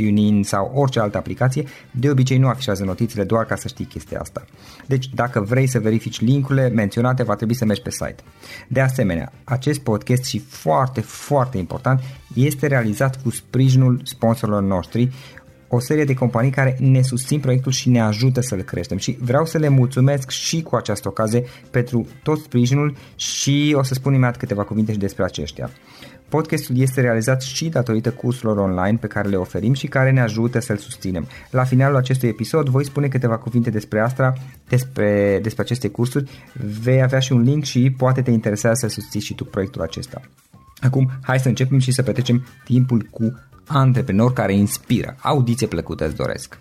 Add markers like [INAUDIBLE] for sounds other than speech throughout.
TuneIn sau orice altă aplicație, de obicei nu afișează notițele doar ca să știi chestia asta. Deci dacă vrei să verifici linkurile menționate, va trebui să mergi pe site. De asemenea, acest podcast și foarte, foarte important, este realizat cu sprijinul sponsorilor noștri, o serie de companii care ne susțin proiectul și ne ajută să-l creștem și vreau să le mulțumesc și cu această ocazie pentru tot sprijinul și o să spun imediat câteva cuvinte și despre aceștia. Podcastul este realizat și datorită cursurilor online pe care le oferim și care ne ajută să-l susținem. La finalul acestui episod voi spune câteva cuvinte despre asta, despre, despre aceste cursuri, vei avea și un link și poate te interesează să susții și tu proiectul acesta. Acum, hai să începem și să petrecem timpul cu antreprenori care inspiră. Audiție plăcută îți doresc!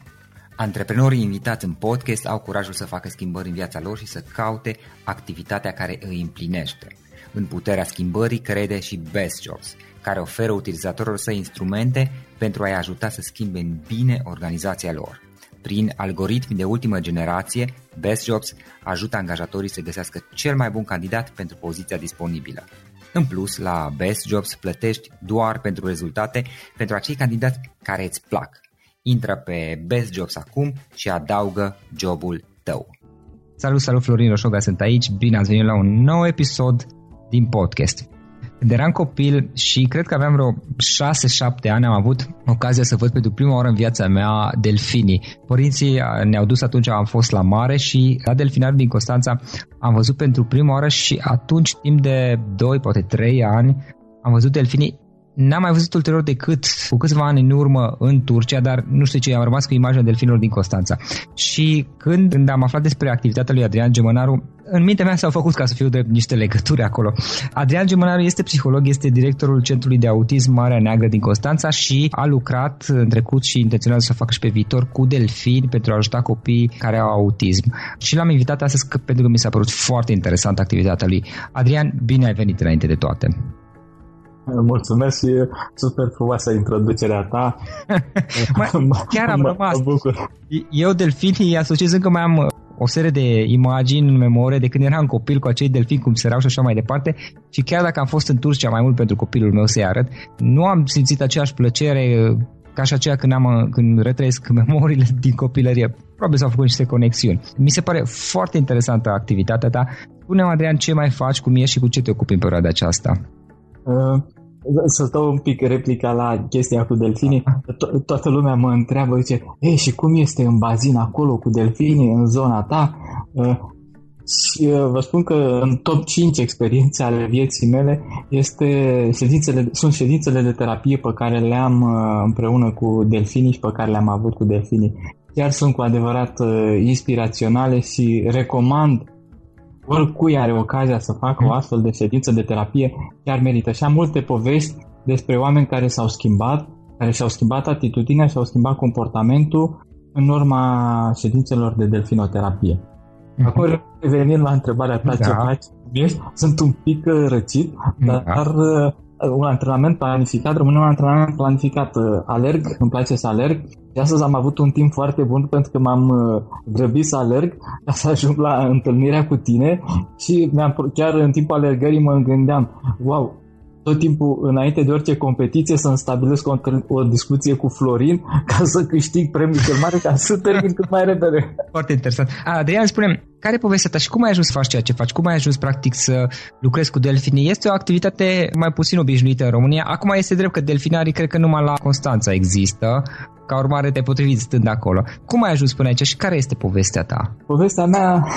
Antreprenorii invitați în podcast au curajul să facă schimbări în viața lor și să caute activitatea care îi împlinește. În puterea schimbării crede și Best Jobs, care oferă utilizatorilor săi instrumente pentru a-i ajuta să schimbe în bine organizația lor. Prin algoritmi de ultimă generație, Best Jobs ajută angajatorii să găsească cel mai bun candidat pentru poziția disponibilă. În plus, la Best Jobs plătești doar pentru rezultate pentru acei candidați care îți plac. Intră pe Best Jobs acum și adaugă jobul tău. Salut, salut, Florin Roșoga sunt aici, bine ați venit la un nou episod din podcast. Când eram copil și cred că aveam vreo 6-7 ani, am avut ocazia să văd pentru prima oară în viața mea delfinii. Părinții ne-au dus atunci, am fost la mare și la delfinariu din Constanța am văzut pentru prima oară și atunci, timp de 2, poate 3 ani, am văzut delfinii N-am mai văzut ulterior decât cu câțiva ani în urmă în Turcia, dar nu știu ce, am rămas cu imaginea delfinilor din Constanța. Și când, când am aflat despre activitatea lui Adrian Gemănaru, în mintea mea s-au făcut ca să fiu drept niște legături acolo. Adrian Gemănaru este psiholog, este directorul Centrului de Autism Marea Neagră din Constanța și a lucrat în trecut și intenționează să facă și pe viitor cu delfini pentru a ajuta copiii care au autism. Și l-am invitat astăzi că, pentru că mi s-a părut foarte interesantă activitatea lui. Adrian, bine ai venit înainte de toate. [LAUGHS] Mulțumesc și super frumoasă introducerea ta. [LAUGHS] [LAUGHS] chiar am rămas. Eu delfinii asociez încă mai am uh, o serie de imagini în memorie de când eram copil cu acei delfini cum se și așa mai departe și chiar dacă am fost în Turcia mai mult pentru copilul meu să-i arăt, nu am simțit aceeași plăcere uh, ca și aceea când, am, uh, când retrăiesc memoriile din copilărie. Probabil s-au făcut niște conexiuni. Mi se pare foarte interesantă activitatea ta. Spune-mi, Adrian, ce mai faci, cum ești și cu ce te ocupi în perioada aceasta? Să stau un pic replica la chestia cu delfinii, to- toată lumea mă întreabă, zice, e, și cum este în bazin acolo cu delfinii, în zona ta? Uh, și uh, vă spun că în top 5 experiențe ale vieții mele este ședințele, sunt ședințele de terapie pe care le-am uh, împreună cu delfinii și pe care le-am avut cu delfinii. Chiar sunt cu adevărat uh, inspiraționale și recomand oricui are ocazia să facă o mm. astfel de ședință de terapie, chiar merită. Și am multe povești despre oameni care s-au schimbat, care și-au schimbat atitudinea, și-au schimbat comportamentul în urma ședințelor de delfinoterapie. Mm-hmm. Acum, revenind la întrebarea ta da. ce faci, sunt un pic uh, răcit, da. dar uh, un antrenament planificat, rămâne un antrenament planificat. Alerg, îmi place să alerg și astăzi am avut un timp foarte bun pentru că m-am grăbit să alerg ca să ajung la întâlnirea cu tine și mi-am, chiar în timpul alergării mă gândeam, wow, tot timpul înainte de orice competiție să-mi stabilesc o, o discuție cu Florin [LAUGHS] ca să câștig premiul cel mare, ca să termin cât mai repede. Foarte interesant. Adrian, spune care e povestea ta și cum ai ajuns să faci ceea ce faci? Cum ai ajuns practic să lucrezi cu delfini? Este o activitate mai puțin obișnuită în România. Acum este drept că delfinarii cred că numai la Constanța există. Ca urmare te potrivit stând acolo. Cum ai ajuns până aici și care este povestea ta? Povestea mea,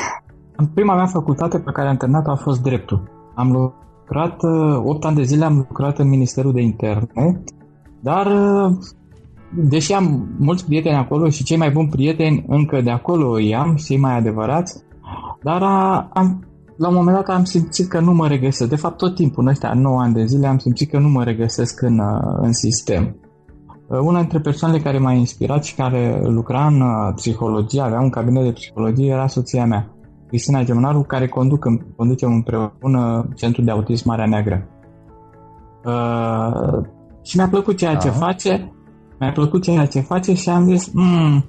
prima mea facultate pe care am terminat a fost dreptul. Am lucrat, 8 uh, ani de zile am lucrat în Ministerul de Interne, dar uh, deși am mulți prieteni acolo și cei mai buni prieteni încă de acolo îi am, cei mai adevărați, dar am, la un moment dat am simțit că nu mă regăsesc. De fapt, tot timpul, în ăștia 9 ani de zile, am simțit că nu mă regăsesc în, uh, în sistem. Una dintre persoanele care m-a inspirat și care lucra în psihologie, avea un cabinet de psihologie, era soția mea. Cristina Gemnaru, care conduc, conducem împreună Centrul de Autism Marea Neagră. Uh, și mi-a plăcut ceea da. ce face, mi-a plăcut ceea ce face și am zis, mm,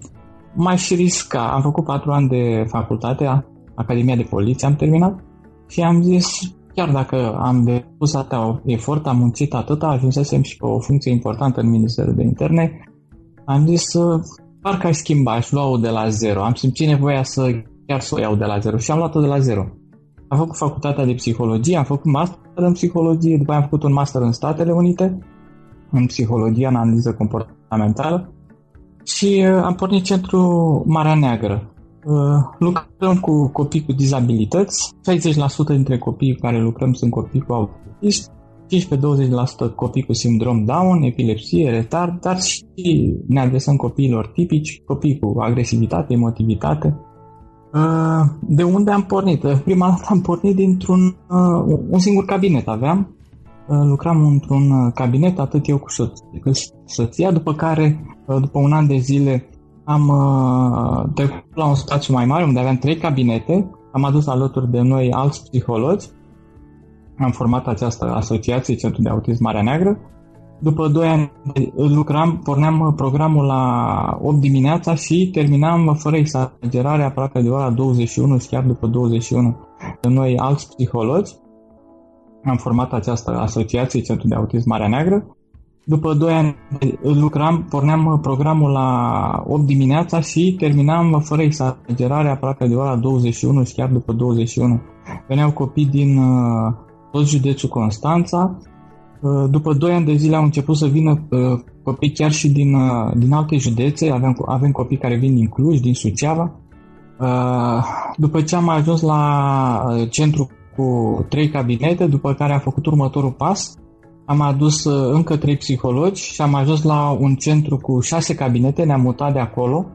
m-aș risca. Am făcut patru ani de facultate, Academia de Poliție am terminat și am zis, chiar dacă am depus atâta efort, am muncit atâta, ajunsesem și pe o funcție importantă în Ministerul de Interne, am zis, parcă aș schimba, aș lua-o de la zero. Am simțit nevoia să chiar să o iau de la zero și am luat-o de la zero. Am făcut facultatea de psihologie, am făcut master în psihologie, după aia am făcut un master în Statele Unite, în psihologie, în analiză comportamentală și uh, am pornit centrul Marea Neagră. Uh, lucrăm cu copii cu dizabilități, 60% dintre copiii cu care lucrăm sunt copii cu autism, 15-20% copii cu sindrom Down, epilepsie, retard, dar și ne adresăm copiilor tipici, copii cu agresivitate, emotivitate, Uh, de unde am pornit? Uh, prima dată am pornit dintr-un uh, un singur cabinet aveam. Lucram într-un cabinet, atât eu cu soția, după care, după un an de zile, am trecut la un spațiu mai mare, unde aveam trei cabinete. Am adus alături de noi alți psihologi. Am format această asociație, Centrul de Autism Marea Neagră, după 2 ani lucram, porneam programul la 8 dimineața și terminam fără exagerare aproape de ora 21 și chiar după 21. Noi alți psihologi am format această asociație, Centrul de Autism Marea Neagră. După 2 ani lucram, porneam programul la 8 dimineața și terminam fără exagerare aproape de ora 21 și chiar după 21. Veneau copii din uh, tot județul Constanța, Uh, după 2 ani de zile au început să vină uh, copii chiar și din, uh, din alte județe, avem, avem copii care vin din Cluj, din Suceava. După ce am ajuns la centru cu trei cabinete, după care am făcut următorul pas, am adus încă trei psihologi și am ajuns la un centru cu șase cabinete, ne-am mutat de acolo.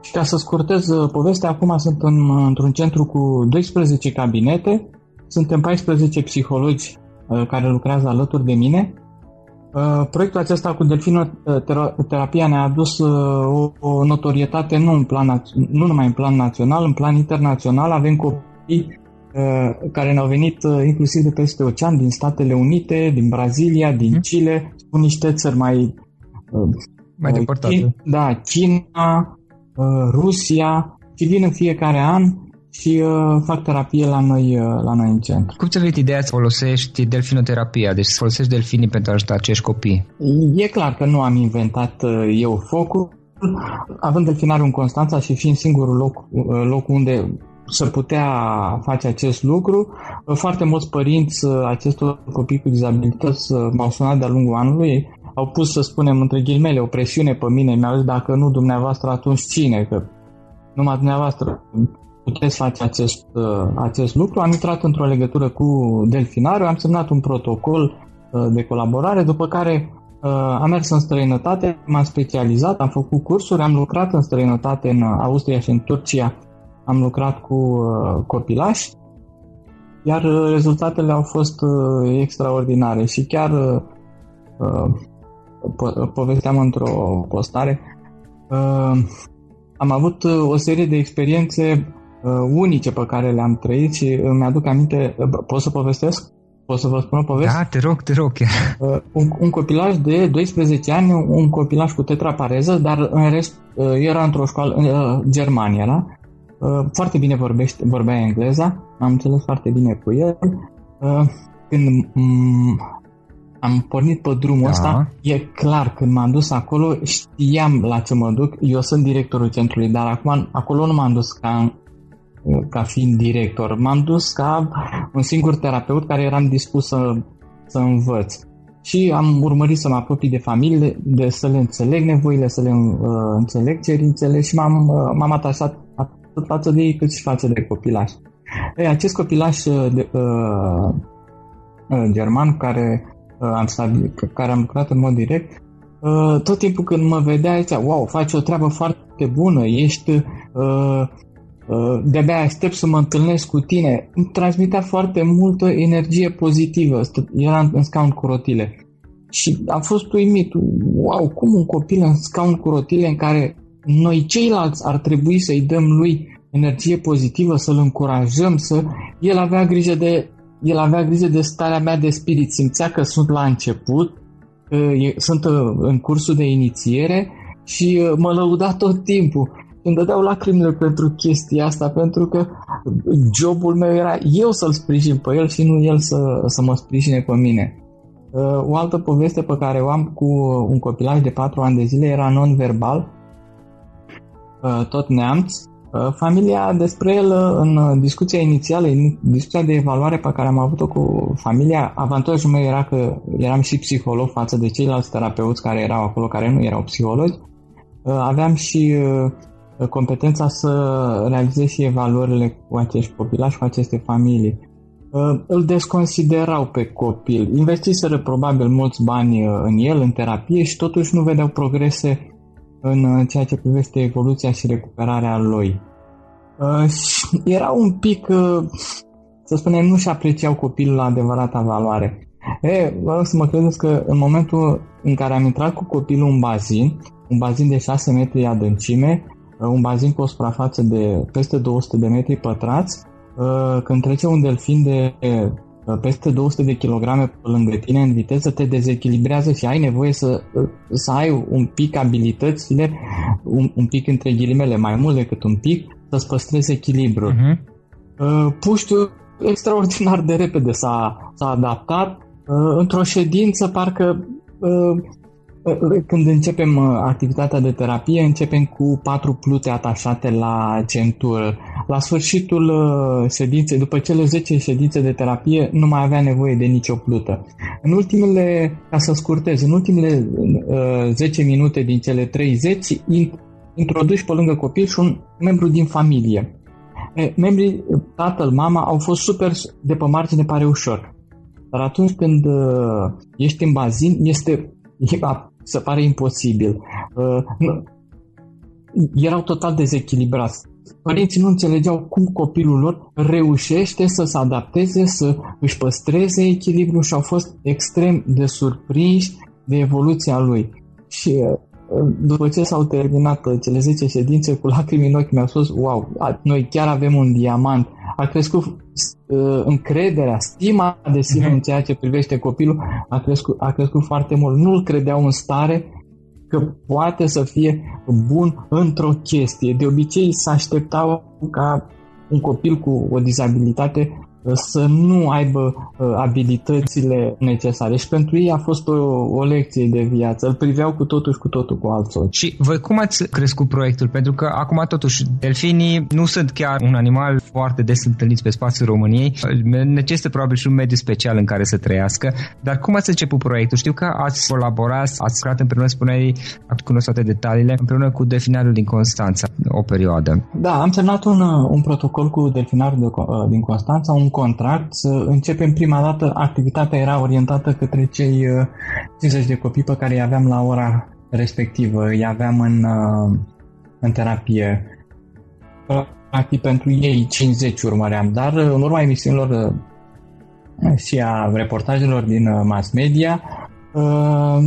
Și ca să scurtez povestea, acum sunt în, într-un centru cu 12 cabinete, suntem 14 psihologi Uh, care lucrează alături de mine. Uh, proiectul acesta cu delfinoterapia ne-a adus uh, o notorietate nu, în plan, nu numai în plan național, în plan internațional. Avem copii care ne-au venit inclusiv de peste ocean, din Statele Unite, din Brazilia, din mhm. Chile, cu niște țări mai... Mai depărtate. China, da, China, Rusia și vin în fiecare an și uh, fac terapie la noi, uh, la noi în centru. Cum ți-a venit ideea să folosești delfinoterapia, deci să folosești delfinii pentru a ajuta acești copii? E clar că nu am inventat uh, eu focul. Având delfinariul în Constanța și fiind singurul loc, uh, loc unde să putea face acest lucru. Uh, foarte mulți părinți uh, acestor copii cu dizabilități m-au sunat de-a lungul anului, au pus, să spunem, între ghilimele, o presiune pe mine. Mi-au zis, dacă nu dumneavoastră, atunci cine? Că numai dumneavoastră puteți face acest, uh, acest lucru. Am intrat într-o legătură cu Delfinariu, am semnat un protocol uh, de colaborare, după care uh, am mers în străinătate, m-am specializat, am făcut cursuri, am lucrat în străinătate în Austria și în Turcia, am lucrat cu copilași, iar rezultatele au fost extraordinare și chiar povesteam într-o postare, am avut o serie de experiențe uh, unice pe care le-am trăit și îmi aduc aminte, uh, pot să povestesc? Pot să vă spun o poveste? Da, te rog, te rog chiar. Uh, un, un copilaj de 12 ani, un copilaj cu tetrapareză, dar în rest uh, era într-o școală, uh, Germania era, uh, foarte bine vorbește, vorbea engleza, am înțeles foarte bine cu el. Uh, când m- am pornit pe drumul Da. ăsta, e clar, când m-am dus acolo, știam la ce mă duc. Eu sunt directorul centrului, dar acum acolo nu m-am dus ca, ca fiind director. M-am dus ca un singur terapeut care eram dispus să, să învăț. Și am urmărit să mă apropii de familie, de să le înțeleg nevoile, să le uh, înțeleg cerințele și m-am, uh, m-am atașat atât față de ei cât și față de copilaș. Ei, acest copilaș uh, de, uh, uh, german care uh, am stabilit, cu care am lucrat în mod direct, uh, tot timpul când mă vedea, zicea, wow, faci o treabă foarte bună, ești, uh, uh, de-abia aștept să mă întâlnesc cu tine. Îmi transmitea foarte multă energie pozitivă, Stă- era în, în scaun cu rotile. Și am fost uimit, wow, cum un copil în scaun cu rotile în care noi ceilalți ar trebui să-i dăm lui energie pozitivă, să-l încurajăm, să... El avea grijă de el avea grijă de starea mea de spirit, simțea că sunt la început, că e- sunt uh, în cursul de inițiere și uh, mă lăuda tot timpul. Îmi dădeau lacrimile pentru chestia asta, pentru că jobul meu era eu să-l sprijin pe el și nu el să, să mă sprijine pe mine. Uh, O altă poveste pe care o am cu un copilaj de 4 ani de zile era non-verbal, uh, tot neamț. Uh, Familia despre el uh, în uh, discuția inițială, în discuția de evaluare pe care am avut-o cu familia, avantajul meu era că eram și psiholog față de ceilalți terapeuți care erau acolo, care nu erau psihologi. Uh, Aveam și uh, competența să realizez și evaluările cu acești copilași, cu aceste familii. Uh, Îl desconsiderau pe copil. Investiseră probabil mulți bani uh, în el, în terapie și totuși nu vedeau progrese în uh, ceea ce privește evoluția și recuperarea lui. Uh, și Era un pic, uh, să spunem, nu și apreciau copilul la adevărata valoare. E, vă rog să mă credeți că în momentul în care am intrat cu copilul în bazin, un bazin de 6 metri adâncime, uh, un bazin cu o suprafață de peste 200 de metri pătrați, uh, când trece un delfin de uh, peste 200 de kilograme pe lângă tine în viteză, te dezechilibrează și ai nevoie să, uh, să ai un pic abilitățile, un, un pic între ghilimele, mai mult decât un pic, să-ți păstrezi echilibrul. Uh-huh. Uh, Puștiu extraordinar de repede s-a, s-a adaptat. Uh, Într-o ședință, parcă uh, uh, când începem uh, activitatea de terapie, începem cu patru plute atașate la centură. La sfârșitul uh, ședinței, după cele 10 ședințe de terapie, nu mai avea nevoie de nicio plută. În ultimele, ca să scurtez, în ultimele uh, 10 minute din cele 30, in- introduci pe lângă copil și un membru din familie. E, membrii, tatăl, mama, au fost super de pe margine, pare ușor. Dar atunci când uh, ești în bazin, este, e, a, se pare imposibil. Uh, nu, erau total dezechilibrați. Părinții nu înțelegeau cum copilul lor reușește să se adapteze, să își păstreze echilibru și au fost extrem de surprinși de evoluția lui. Și uh, după ce s-au terminat uh, cele 10 ședințe cu lacrimi în ochi, mi-au spus, wow, a- noi chiar avem un diamant. A crescut uh, încrederea, stima de sine Mhm. în ceea ce privește copilul, a crescut, a crescut foarte mult. Nu-l credeau în stare că poate să fie bun într-o chestie. De obicei se așteptau ca un copil cu o dizabilitate uh, să nu aibă uh, abilitățile necesare și pentru ei a fost o, o lecție de viață. Îl priveau cu totul și cu totul cu alți ochi. Și voi cum ați crescut proiectul? Pentru că acum totuși delfinii nu sunt chiar un animal foarte des întâlnit pe spațiul României, necesită probabil și un mediu special în care să trăiască, dar cum ați început proiectul? Știu că ați colaborat, ați lucrat împreună, spuneai, ați cunoscut toate detaliile, împreună cu delfinarul din Constanța o perioadă. Da, am semnat un, uh, un protocol cu delfinarul de, Co- uh, din Constanța, un contract să începem prima dată. Activitatea era orientată către cei uh, 50 de copii pe care îi aveam la ora respectivă, îi aveam în, uh, în terapie. Practic pentru ei 50 urmăream, dar uh, în urma emisiunilor uh, și a reportajelor din uh, mass media uh,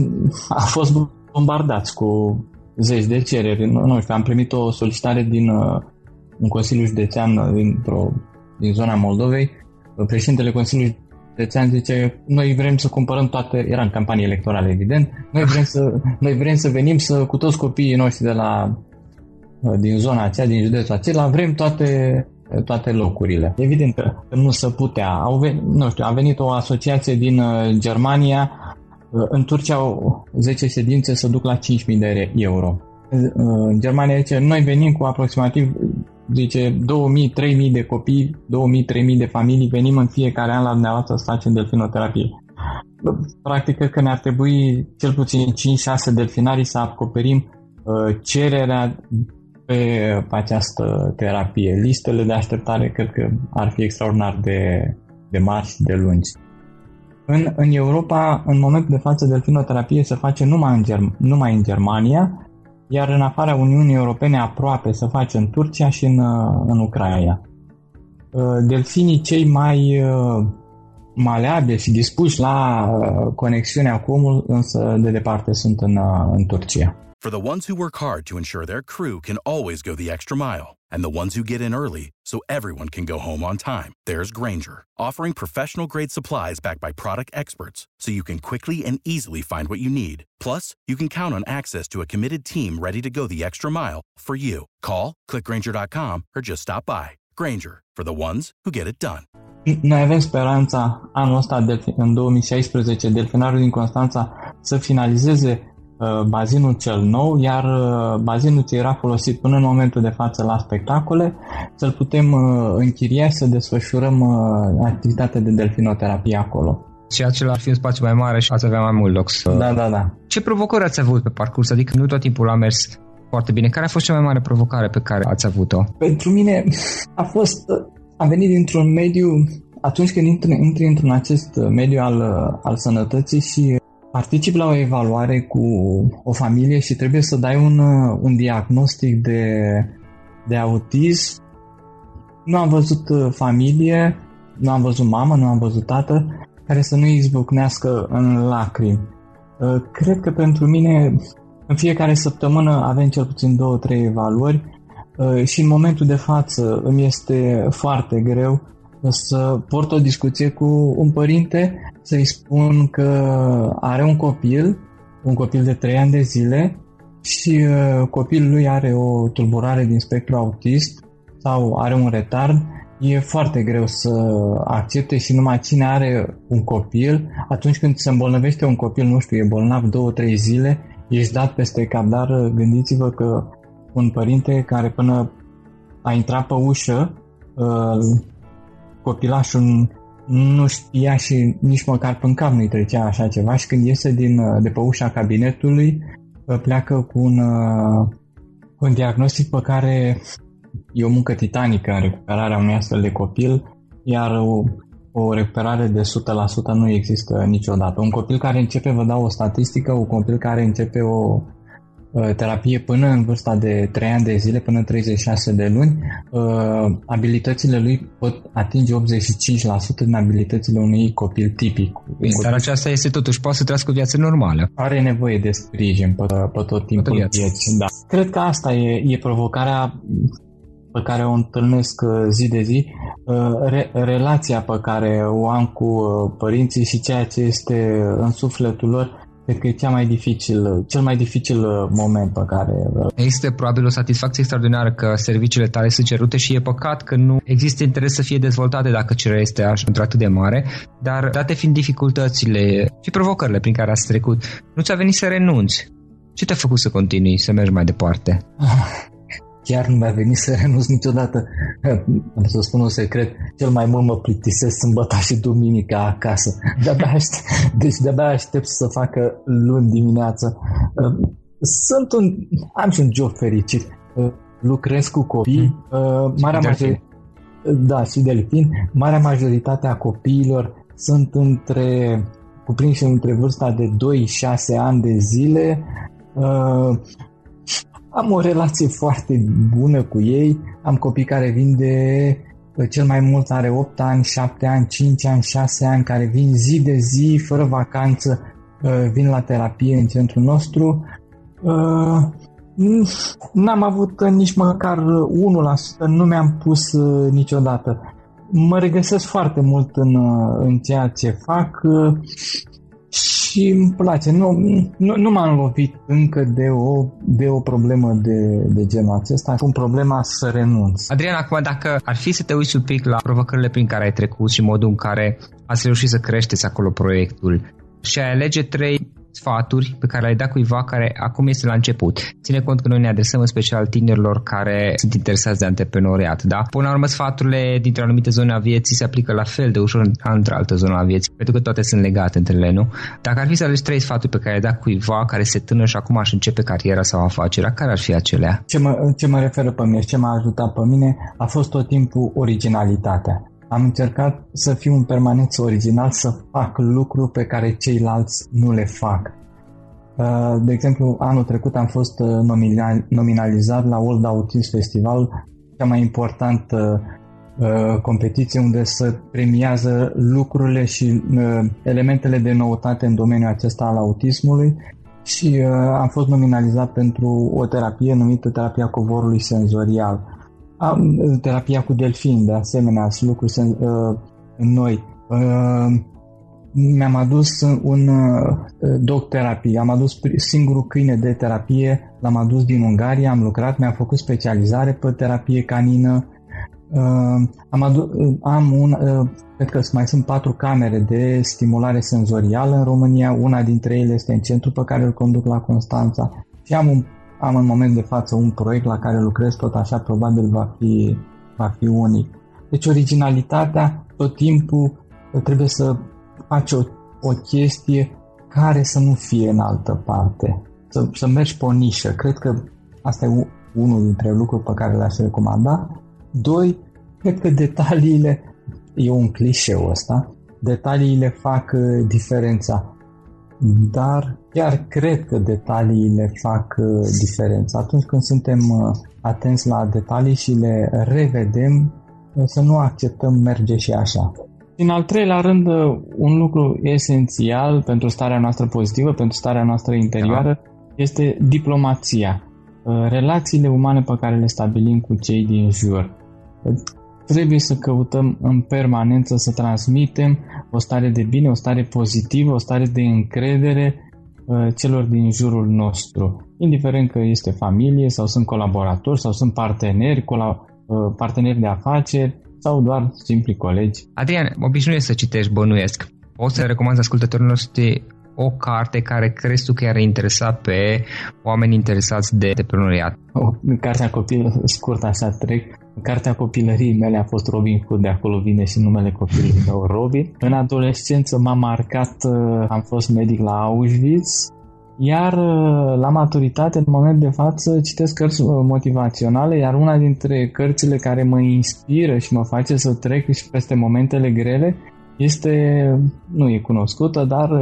a fost bombardați cu zeci de cereri. Nu, nu știu, am primit o solicitare din uh, un Consiliu Județean uh, dintr-o, din zona Moldovei. Uh, Președintele Consiliului deci am zice, noi vrem să cumpărăm toate, era în campanie electorală evident, noi vrem să, [LAUGHS] noi vrem să venim să, cu toți copiii noștri de la, din zona aceea, din județul acela, vrem toate, toate locurile. Evident că nu se putea. Au venit, nu știu, a venit o asociație din uh, Germania, uh, în Turcia 10 ședințe să duc la 5.000 de euro. Uh, în Germania zice, noi venim cu aproximativ zice 2000-3000 de copii, 2000-3000 de familii, venim în fiecare an la dumneavoastră să facem delfinoterapie. Practic, că ne-ar trebui cel puțin 5-6 delfinarii să acoperim uh, cererea pe, pe această terapie. Listele de așteptare cred că ar fi extraordinar de, de mari și de lungi. În, în Europa, în momentul de față, delfinoterapie se face numai în, Germ- numai în Germania, iar în afara Uniunii Europene aproape se face în Turcia și în, uh, în Ucraina. Uh, delfinii cei mai uh, maleabili și dispuși la conexiunea cu omul, însă de departe sunt în, în Turcia. For the ones who work hard to ensure their crew can always go the extra mile, and the ones who get in early so everyone can go home on time, there's Granger, offering professional grade supplies backed by product experts so you can quickly and easily find what you need. Plus, you can count on access to a committed team ready to go the extra mile for you. Call, clickgranger.com, or just stop by. Granger, for the ones who get it done. Noi speranța anul ăsta, în 2016, delfinarul din Constanța să finalizeze bazinul cel nou, iar uh, bazinul ce era folosit până în momentul de față la spectacole, să-l putem uh, închiria să desfășurăm activitatea de delfinoterapie acolo. Și acela ar fi un spațiu mai mare și ați avea mai mult loc să... Da, da, da. Ce provocări ați avut pe parcurs? Adică nu tot timpul a mers foarte bine. Care a fost cea mai mare provocare pe care ați avut-o? Pentru mine a fost... Am venit dintr-un mediu atunci când intri, intri într-un acest mediu al, al sănătății și particip la o evaluare cu o familie și trebuie să dai un, un diagnostic de, de autism. Nu am văzut uh, familie, nu am văzut mamă, nu am văzut tată care să nu izbucnească în lacrimi. Uh, cred că pentru mine în fiecare săptămână avem cel puțin două, trei evaluări uh, și în momentul de față îmi este foarte greu să port o discuție cu un părinte, să-i spun că are un copil, un copil de 3 ani de zile și uh, copilul lui are o tulburare din spectru autist sau are un retard, e foarte greu să accepte și numai cine are un copil, atunci când se îmbolnăvește un copil, nu știu, e bolnav 2-3 zile, ești dat peste cap, dar uh, gândiți-vă că un părinte care până a intrat pe ușă uh, copilașul nu știa și nici măcar pe cap nu-i trecea așa ceva și când iese din, de pe ușa cabinetului pleacă cu un, un diagnostic pe care e o muncă titanică în recuperarea unui astfel de copil, iar o, o recuperare de 100% nu există niciodată. Un copil care începe, vă dau o statistică, un copil care începe o Uh, terapie până în vârsta de 3 ani de zile, până în 36 de luni, uh, abilitățile lui pot atinge 85% din abilitățile unui copil tipic. Dar aceasta este totuși, poate să trăiască o viață normală. Are nevoie de sprijin pe, pe tot timpul vieții. Da. Cred că asta e, e provocarea pe care o întâlnesc uh, zi de zi, re, relația pe care o am cu părinții și ceea ce este în sufletul lor Cred că e cea mai dificil, cel mai dificil uh, moment pe care... Uh, există probabil o satisfacție extraordinară că serviciile tale sunt cerute și e păcat că nu există interes să fie dezvoltate dacă cererea este așa într-atât de mare, dar date fiind dificultățile și provocările prin care ați trecut, nu ți-a venit să renunți? Ce te-a făcut să continui, să mergi mai departe? [LAUGHS] chiar nu mi-a venit să renunț niciodată. Am să spun un secret, cel mai mult mă plictisesc sâmbătă și duminica acasă. De-abia aștept, deci de-abia aștept să facă luni dimineață. Sunt un, am și un job fericit. Lucrez cu copii. Mm. Marea majoritate, da, și delfin. Marea majoritate a copiilor sunt între cuprinși între vârsta de 2-6 ani de zile. Am o relație foarte bună cu ei, am copii care vin de cel mai mult are 8 ani, 7 ani, 5 ani, 6 ani, care vin zi de zi, fără vacanță, uh, vin la terapie în centrul nostru. Uh, n-am avut nici măcar 1%, nu mi-am pus uh, niciodată. mă regăsesc foarte mult în, în ceea ce fac și îmi place. Nu, nu, nu m-am lovit încă de o, de o problemă de, de genul acesta. Acum problema să renunț. Adrian, acum dacă ar fi să te uiți un pic la provocările prin care ai trecut și modul în care ați reușit să creșteți acolo proiectul și ai alege trei sfaturi pe care le-ai dat cuiva care acum este la început. Ține cont că noi ne adresăm în special tinerilor care sunt interesați de antreprenoriat, da? Până la urmă, sfaturile dintr-o anumită zonă a vieții se aplică la fel de ușor într altă zonă a vieții, pentru că toate sunt legate între ele, nu? Dacă ar fi să alegi trei sfaturi pe care le-ai dat cuiva care se tână și acum aș începe cariera sau afacerea, care ar fi acelea? Ce mă, ce mă referă pe mine și ce m-a ajutat pe mine a fost tot timpul originalitatea am încercat să fiu un permanent original, să fac lucruri pe care ceilalți nu le fac. Uh, de exemplu, anul trecut am fost uh, nominalizat la World Autism Festival, cea mai importantă uh, competiție unde se premiază lucrurile și elementele de noutate în domeniul acesta al autismului și am fost nominalizat pentru o terapie numită terapia covorului senzorial am terapia cu delfin, de asemenea, sunt lucruri uh, noi. Uh, mi-am adus un uh, dog terapie, am adus singurul câine de terapie, l-am adus din Ungaria, am lucrat, mi-am făcut specializare pe terapie canină. Uh, am, adu- am un, uh, cred că mai sunt patru camere de stimulare senzorială în România, una dintre ele este în centru pe care îl conduc la Constanța și am un am în moment de față un proiect la care lucrez tot așa, probabil va fi, va fi unic. Deci originalitatea, tot timpul trebuie să faci o, o chestie care să nu fie în altă parte. Să, să mergi pe o nișă. Cred că asta e unul dintre lucruri pe care le-aș recomanda. Doi, cred că detaliile, e un clișeu ăsta, detaliile fac uh, diferența dar chiar cred că detaliile fac uh, diferența. Atunci când suntem uh, atenți la detalii și le revedem, uh, să nu acceptăm merge și așa. În al treilea rând, un lucru esențial pentru starea noastră pozitivă, pentru starea noastră interioară, da. este diplomația. Relațiile umane pe care le stabilim cu cei din jur. Trebuie să căutăm în permanență să transmitem o stare de bine, o stare pozitivă, o stare de încredere uh, celor din jurul nostru. Indiferent că este familie sau sunt colaboratori sau sunt parteneri, colab- uh, parteneri de afaceri sau doar simpli colegi. Adrian, obișnuiesc să citești, bănuiesc. Poți să recomand ascultătorilor noștri o carte care crezi tu că i-ar interesa pe oameni interesați de antreprenoriat? O, cartea copil scurt așa trec. Cartea copilăriei mele a fost Robin Hood, de acolo vine și numele copilului meu Robin. În adolescență m-a marcat, uh, am fost medic la Auschwitz, iar uh, la maturitate, în moment de față, citesc cărți uh, motivaționale, iar una dintre cărțile care mă inspiră și mă face să trec și peste momentele grele este, nu e cunoscută, dar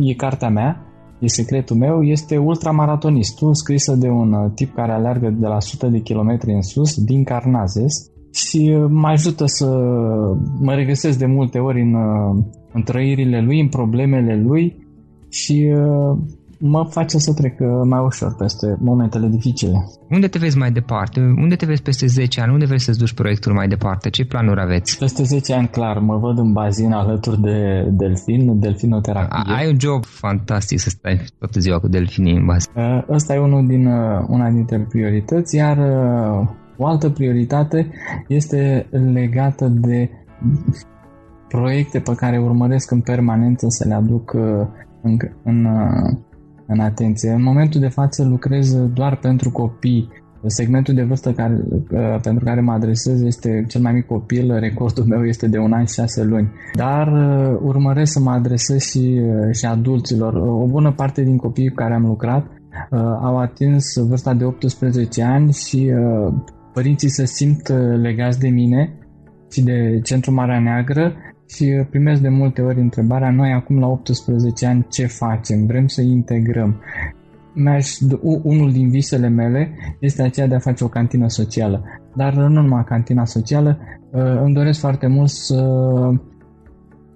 e cartea mea, e secretul meu, este Ultramaratonistul, scrisă de un uh, tip care aleargă de la 100 de kilometri în sus, din Carnazes, și uh, mă ajută să mă regăsesc de multe ori în, uh, în trăirile lui, în problemele lui și mă face să trec uh, mai ușor peste momentele dificile. Unde te vezi mai departe? Unde te vezi peste 10 ani? Unde vrei să-ți duci proiectul mai departe? Ce planuri aveți? Peste 10 ani, clar, mă văd în bazin alături de delfin, delfinoterapie. Ai un job fantastic să stai toată ziua cu delfinii în bazin. Uh, ăsta e unul din, uh, una dintre priorități, iar o altă prioritate este legată de proiecte pe care urmăresc în permanență să le aduc în, în, în atenție. În momentul de față lucrez doar pentru copii. Segmentul de vârstă care, uh, pentru care mă adresez este cel mai mic copil, recordul meu este de un an și șase luni. Dar uh, urmăresc să mă adresez și, uh, și adulților. O bună parte din copiii cu care am lucrat au atins vârsta de 18 ani și părinții se simt legați de mine și de Centrul Marea Neagră și primesc de multe ori întrebarea, noi acum la 18 ani ce facem? Vrem să integrăm. Mi-aș, unul din visele mele este aceea de a face o cantină socială. Dar nu numai cantina socială, uh, îmi doresc foarte mult să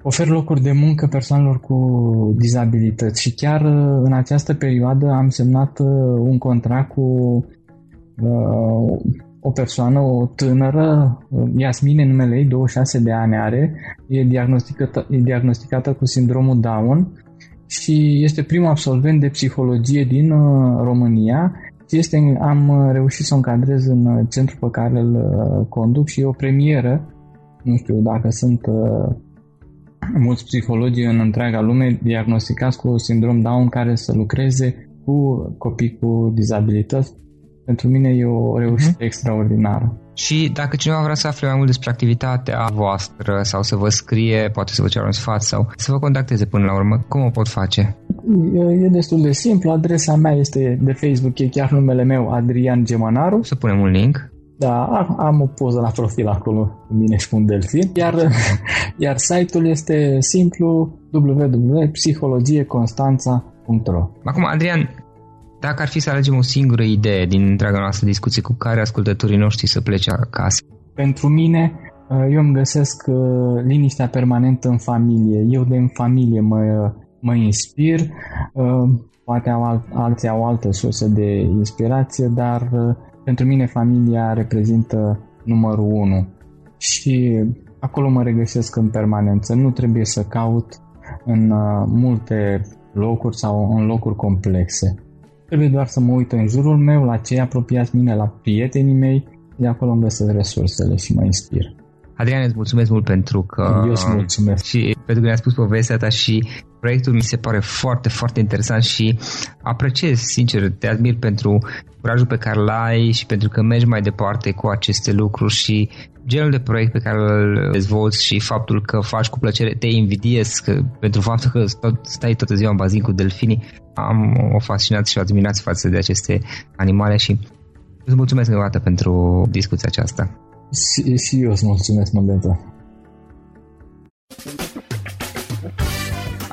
ofer locuri de muncă persoanelor cu dizabilități și chiar uh, în această perioadă am semnat uh, un contract cu o persoană, o tânără, Iasmine numele ei, 26 de ani are, e diagnosticată, e diagnosticată cu sindromul Down și este primul absolvent de psihologie din uh, România este, am reușit să o încadrez în centrul pe care îl uh, conduc și e o premieră. Nu știu dacă sunt uh, mulți psihologi în întreaga lume diagnosticați cu sindrom Down care să lucreze cu copii cu dizabilități. Pentru mine e o reușită uh-huh. extraordinară. Și dacă cineva vrea să afle mai mult despre activitatea voastră sau să vă scrie, poate să vă ceară un sfat sau să vă contacteze până la urmă, cum o pot face? E, e destul de simplu. Adresa mea este de Facebook, e chiar numele meu, Adrian Gemanaru. Să punem un link. Da, am o poză la profil acolo cu mine și cu un delfin. Iar, [LAUGHS] iar site-ul este simplu www.psihologieconstanța.ro Acum, Adrian, dacă ar fi să alegem o singură idee din întreaga noastră discuție cu care ascultătorii noștri să plece acasă? Pentru mine, uh, eu îmi găsesc uh, liniștea permanentă în familie. Eu de în familie mă, mă inspir. Uh, poate au alții au altă sursă de inspirație, dar pentru mine familia reprezintă numărul unu. Și acolo mă regăsesc în permanență. Nu trebuie să caut în multe locuri sau în locuri complexe. Trebuie doar să mă uit în jurul meu, la cei apropiați mine, la prietenii mei, de acolo îmi găsesc resursele și mă inspir. Adrian, îți mulțumesc mult pentru că... Eu îți mulțumesc. Și pentru că ne-ai spus povestea ta și proiectul mi se pare foarte, foarte interesant și apreciez, sincer, te admir pentru curajul pe care l-ai și pentru că mergi mai departe cu aceste lucruri și genul de proiect pe care îl dezvolți și faptul că faci cu plăcere, te invidiez că, pentru faptul că stai toată ziua în bazin cu delfinii, am o fascinație și o admirație față de aceste animale și îți mulțumesc încă o dată pentru discuția aceasta. Și, și eu îți mulțumesc, Mădenta.